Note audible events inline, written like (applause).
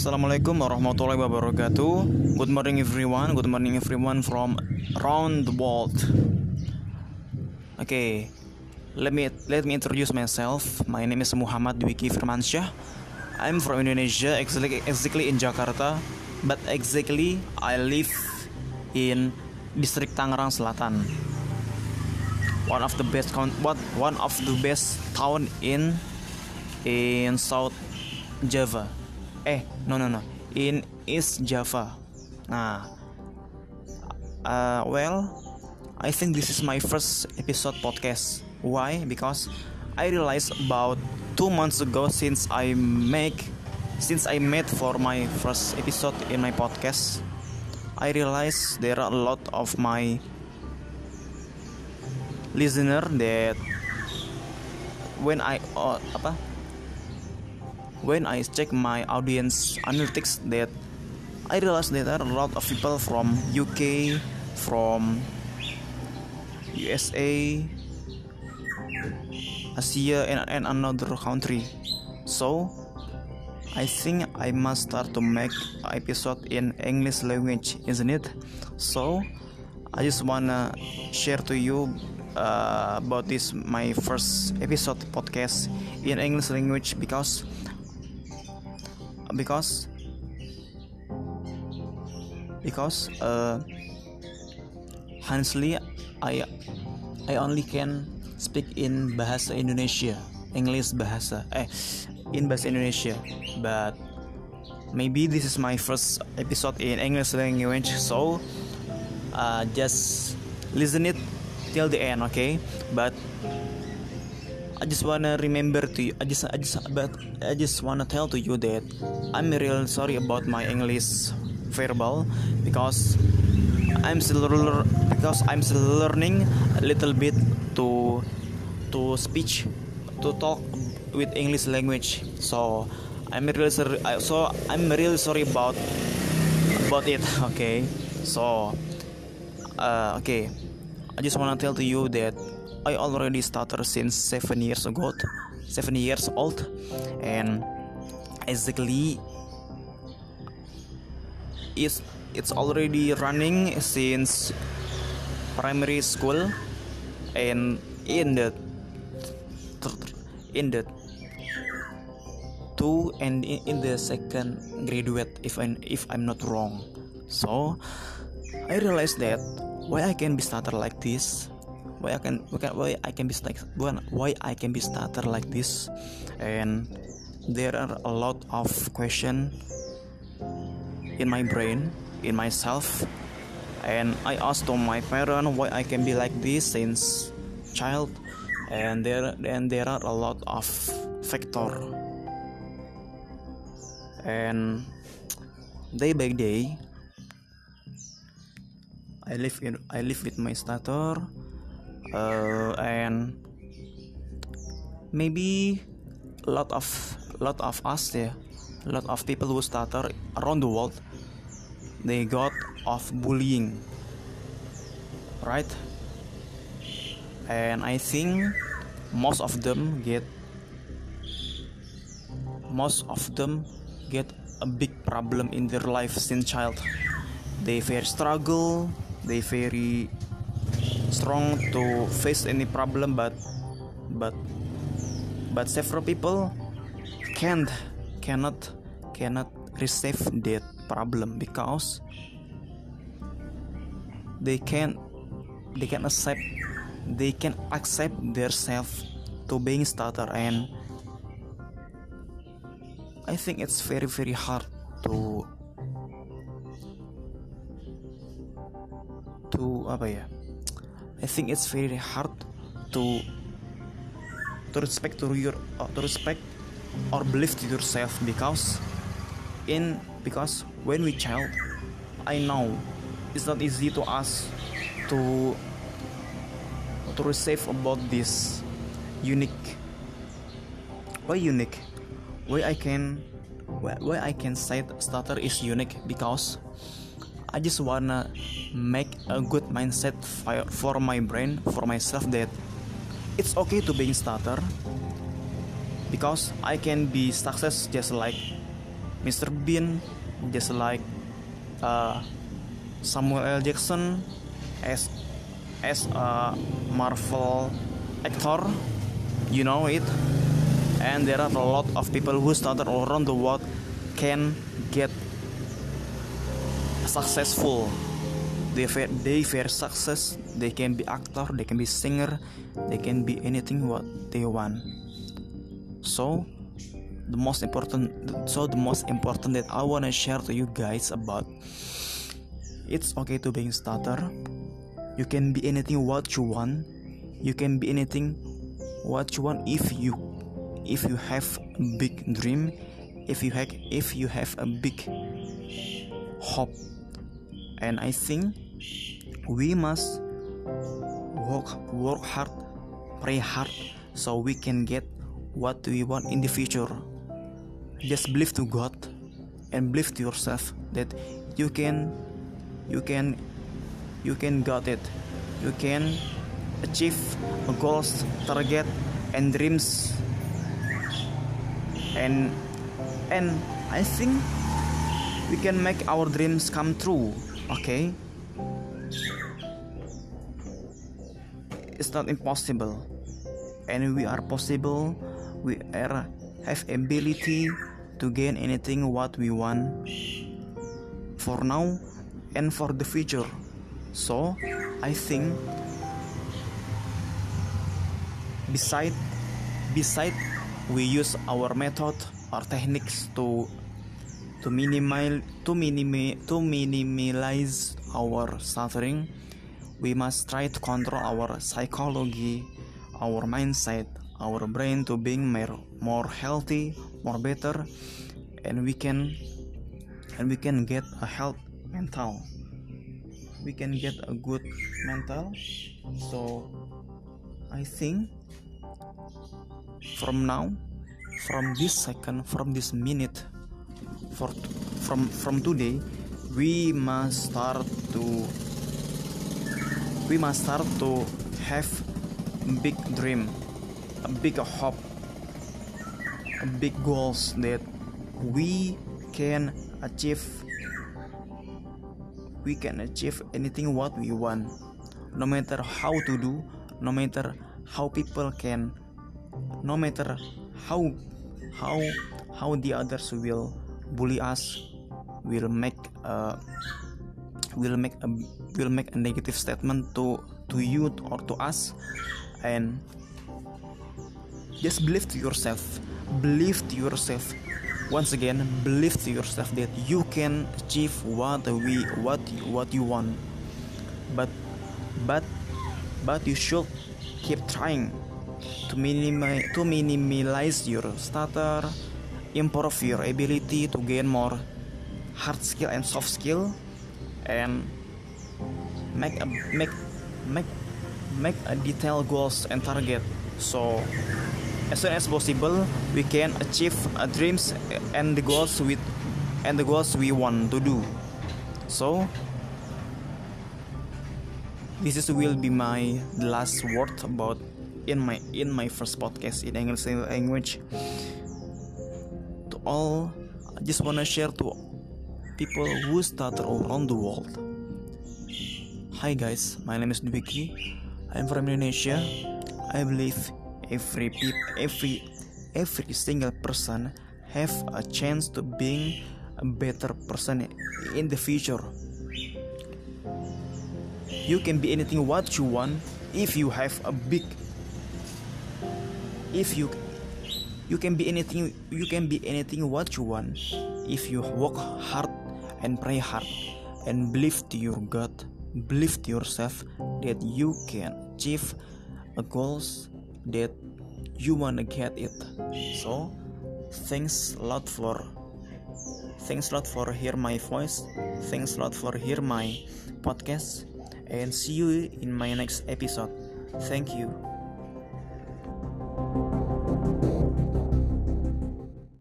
Assalamualaikum warahmatullahi wabarakatuh. Good morning everyone. Good morning everyone from around the world. Okay, let me let me introduce myself. My name is Muhammad Dwiki Firmansyah. I'm from Indonesia, exactly exactly in Jakarta, but exactly I live in Distrik Tangerang Selatan. One of the best what one of the best town in in South Java. Eh, no no no, in East Java. Nah, uh, well, I think this is my first episode podcast. Why? Because I realized about two months ago since I make since I made for my first episode in my podcast, I realized there are a lot of my listener that when I uh, apa when I check my audience analytics that I realized that there are a lot of people from UK, from USA, Asia, and, and another country. So I think I must start to make episode in English language, isn't it? So I just wanna share to you uh, about this my first episode podcast in English language because because because uh, honestly I I only can speak in bahasa Indonesia English bahasa eh in bahasa Indonesia. But maybe this is my first episode in English language so uh, just listen it till the end okay? But I just wanna remember to you. I just, I just, but I just wanna tell to you that I'm real sorry about my English verbal because I'm still because I'm still learning a little bit to to speech to talk with English language. So I'm really sorry. So I'm really sorry about about it. (laughs) Okay. So uh, okay. I just wanna tell to you that I already started since seven years ago, seven years old, and basically it's it's already running since primary school, and in the in the two and in the second graduate if I if I'm not wrong. So I realized that why I can be stutter like this? Why I can why I can be like why I can be stutter like this? And there are a lot of question in my brain in myself. And I asked to my parent why I can be like this since child. And there and there are a lot of factor. And day by day I live in I live with my starter uh, and maybe a lot of lot of us there a lot of people who started around the world they got of bullying right? And i think most of them get most of them get a big problem in their life since child. They very struggle they very strong to face any problem but but but several people can't cannot cannot receive that problem because they can they can accept they can accept themselves to being starter and I think it's very very hard to to apa ya I think it's very hard to to respect to your uh, to respect or believe to yourself because in because when we child I know it's not easy to us to to receive about this unique why unique? Why I can why, why I can say starter is unique because I just wanna make a good mindset for my brain, for myself that it's okay to being starter because I can be success just like Mr. Bean, just like uh, Samuel L. Jackson as as a Marvel actor, you know it. And there are a lot of people who started around the world can get successful. They they very success. They can be actor, they can be singer, they can be anything what they want. So the most important so the most important that I wanna share to you guys about it's okay to being starter you can be anything what you want you can be anything what you want if you if you have a big dream if you have if you have a big hope and I think we must work work hard pray hard so we can get what we want in the future. Just believe to god and believe to yourself that you can you can you can got it. You can achieve goals target and dreams. And and i think we can make our dreams come true okay it's not impossible. And we are possible. We are have ability to gain anything what we want. For now and for the future. So i think beside beside we use our method or techniques to to minimize to minimize to minimize our suffering we must try to control our psychology our mindset our brain to being more, more healthy more better and we can and we can get a health mental. We can get a good mental. So i think from now from this second from this minute for from from today we must start to we must start to have big dream a big hope a big goals that we can achieve we can achieve anything what we want no matter how to do no matter how people can no matter how how how the others will bully us will make a will make a will make a negative statement to to you or to us. And just believe to yourself believe to yourself. Once again believe to yourself that you can achieve what we what what you want. But but but you should keep trying to minimize to minimize your starter improve your ability to gain more hard skill and soft skill and make a make make make a detailed goals and target. So as soon as possible we can achieve our dreams and the goals with and the goals we want to do. So this is will be my last word about in my in my first podcast in English language all I just wanna share to people who start around the world Hi guys, my name is Dwiki. I'm from Indonesia. I believe every peop, every every single person have a chance to being a better person in the future you can be anything what you want if you have a big if you you can be anything you can be anything what you want. If you work hard and pray hard and believe to your god believe to yourself that you can achieve a goals that you wanna get it. So thanks a lot for thanks a lot for hear my voice thanks a lot for hear my podcast and see you in my next episode. Thank you